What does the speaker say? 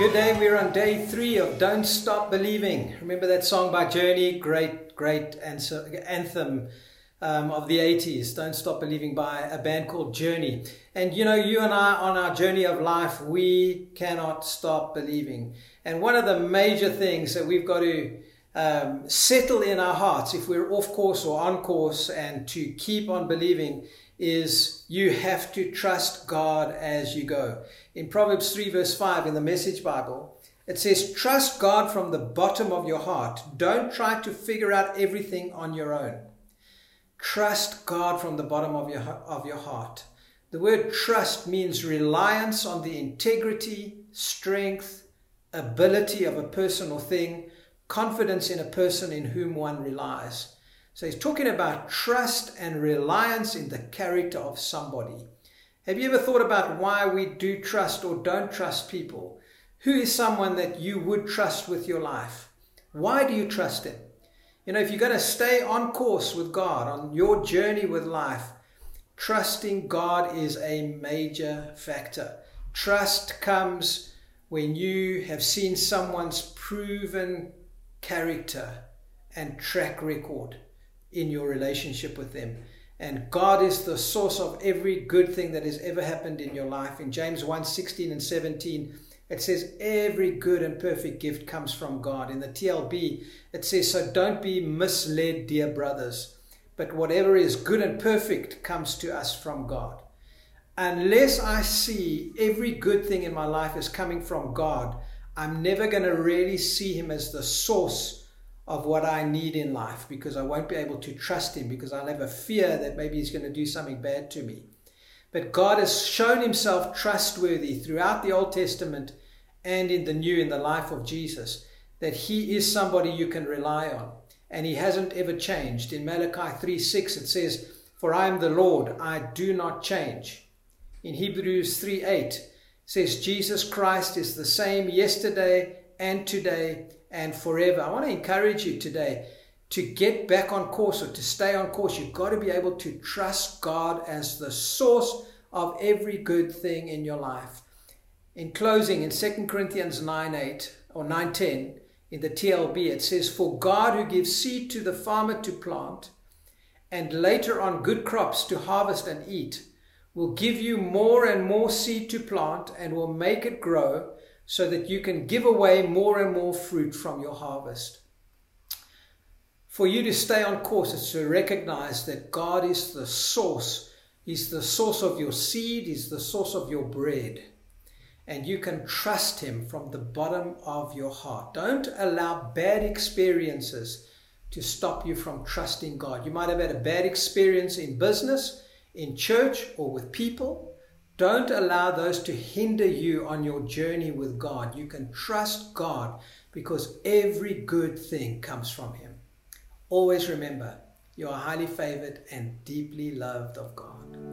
today we're on day three of Don't Stop Believing. Remember that song by Journey? Great, great anthem um, of the 80s, Don't Stop Believing by a band called Journey. And you know, you and I on our journey of life, we cannot stop believing. And one of the major things that we've got to um, settle in our hearts if we're off course or on course and to keep on believing is you have to trust God as you go. In Proverbs 3, verse 5 in the Message Bible, it says, Trust God from the bottom of your heart. Don't try to figure out everything on your own. Trust God from the bottom of your, of your heart. The word trust means reliance on the integrity, strength, ability of a person or thing, confidence in a person in whom one relies. So he's talking about trust and reliance in the character of somebody. Have you ever thought about why we do trust or don't trust people? Who is someone that you would trust with your life? Why do you trust him? You know, if you're going to stay on course with God, on your journey with life, trusting God is a major factor. Trust comes when you have seen someone's proven character and track record in your relationship with them. And God is the source of every good thing that has ever happened in your life. In James 1 16 and 17, it says, Every good and perfect gift comes from God. In the TLB, it says, So don't be misled, dear brothers, but whatever is good and perfect comes to us from God. Unless I see every good thing in my life is coming from God, I'm never going to really see Him as the source of what I need in life because I won't be able to trust Him because I'll have a fear that maybe He's going to do something bad to me. But God has shown Himself trustworthy throughout the Old Testament and in the New, in the life of Jesus, that He is somebody you can rely on. And He hasn't ever changed. In Malachi 3 6, it says, For I am the Lord, I do not change. In Hebrews 3 8, says, Jesus Christ is the same yesterday and today and forever. I want to encourage you today to get back on course or to stay on course. You've got to be able to trust God as the source of every good thing in your life. In closing, in 2 Corinthians 9 8 or 9 10, in the TLB, it says, For God who gives seed to the farmer to plant, and later on good crops to harvest and eat, will give you more and more seed to plant and will make it grow so that you can give away more and more fruit from your harvest. For you to stay on course is to recognize that God is the source. He's the source of your seed, He's the source of your bread. And you can trust Him from the bottom of your heart. Don't allow bad experiences to stop you from trusting God. You might have had a bad experience in business, in church, or with people. Don't allow those to hinder you on your journey with God. You can trust God because every good thing comes from Him. Always remember, you are highly favored and deeply loved of God.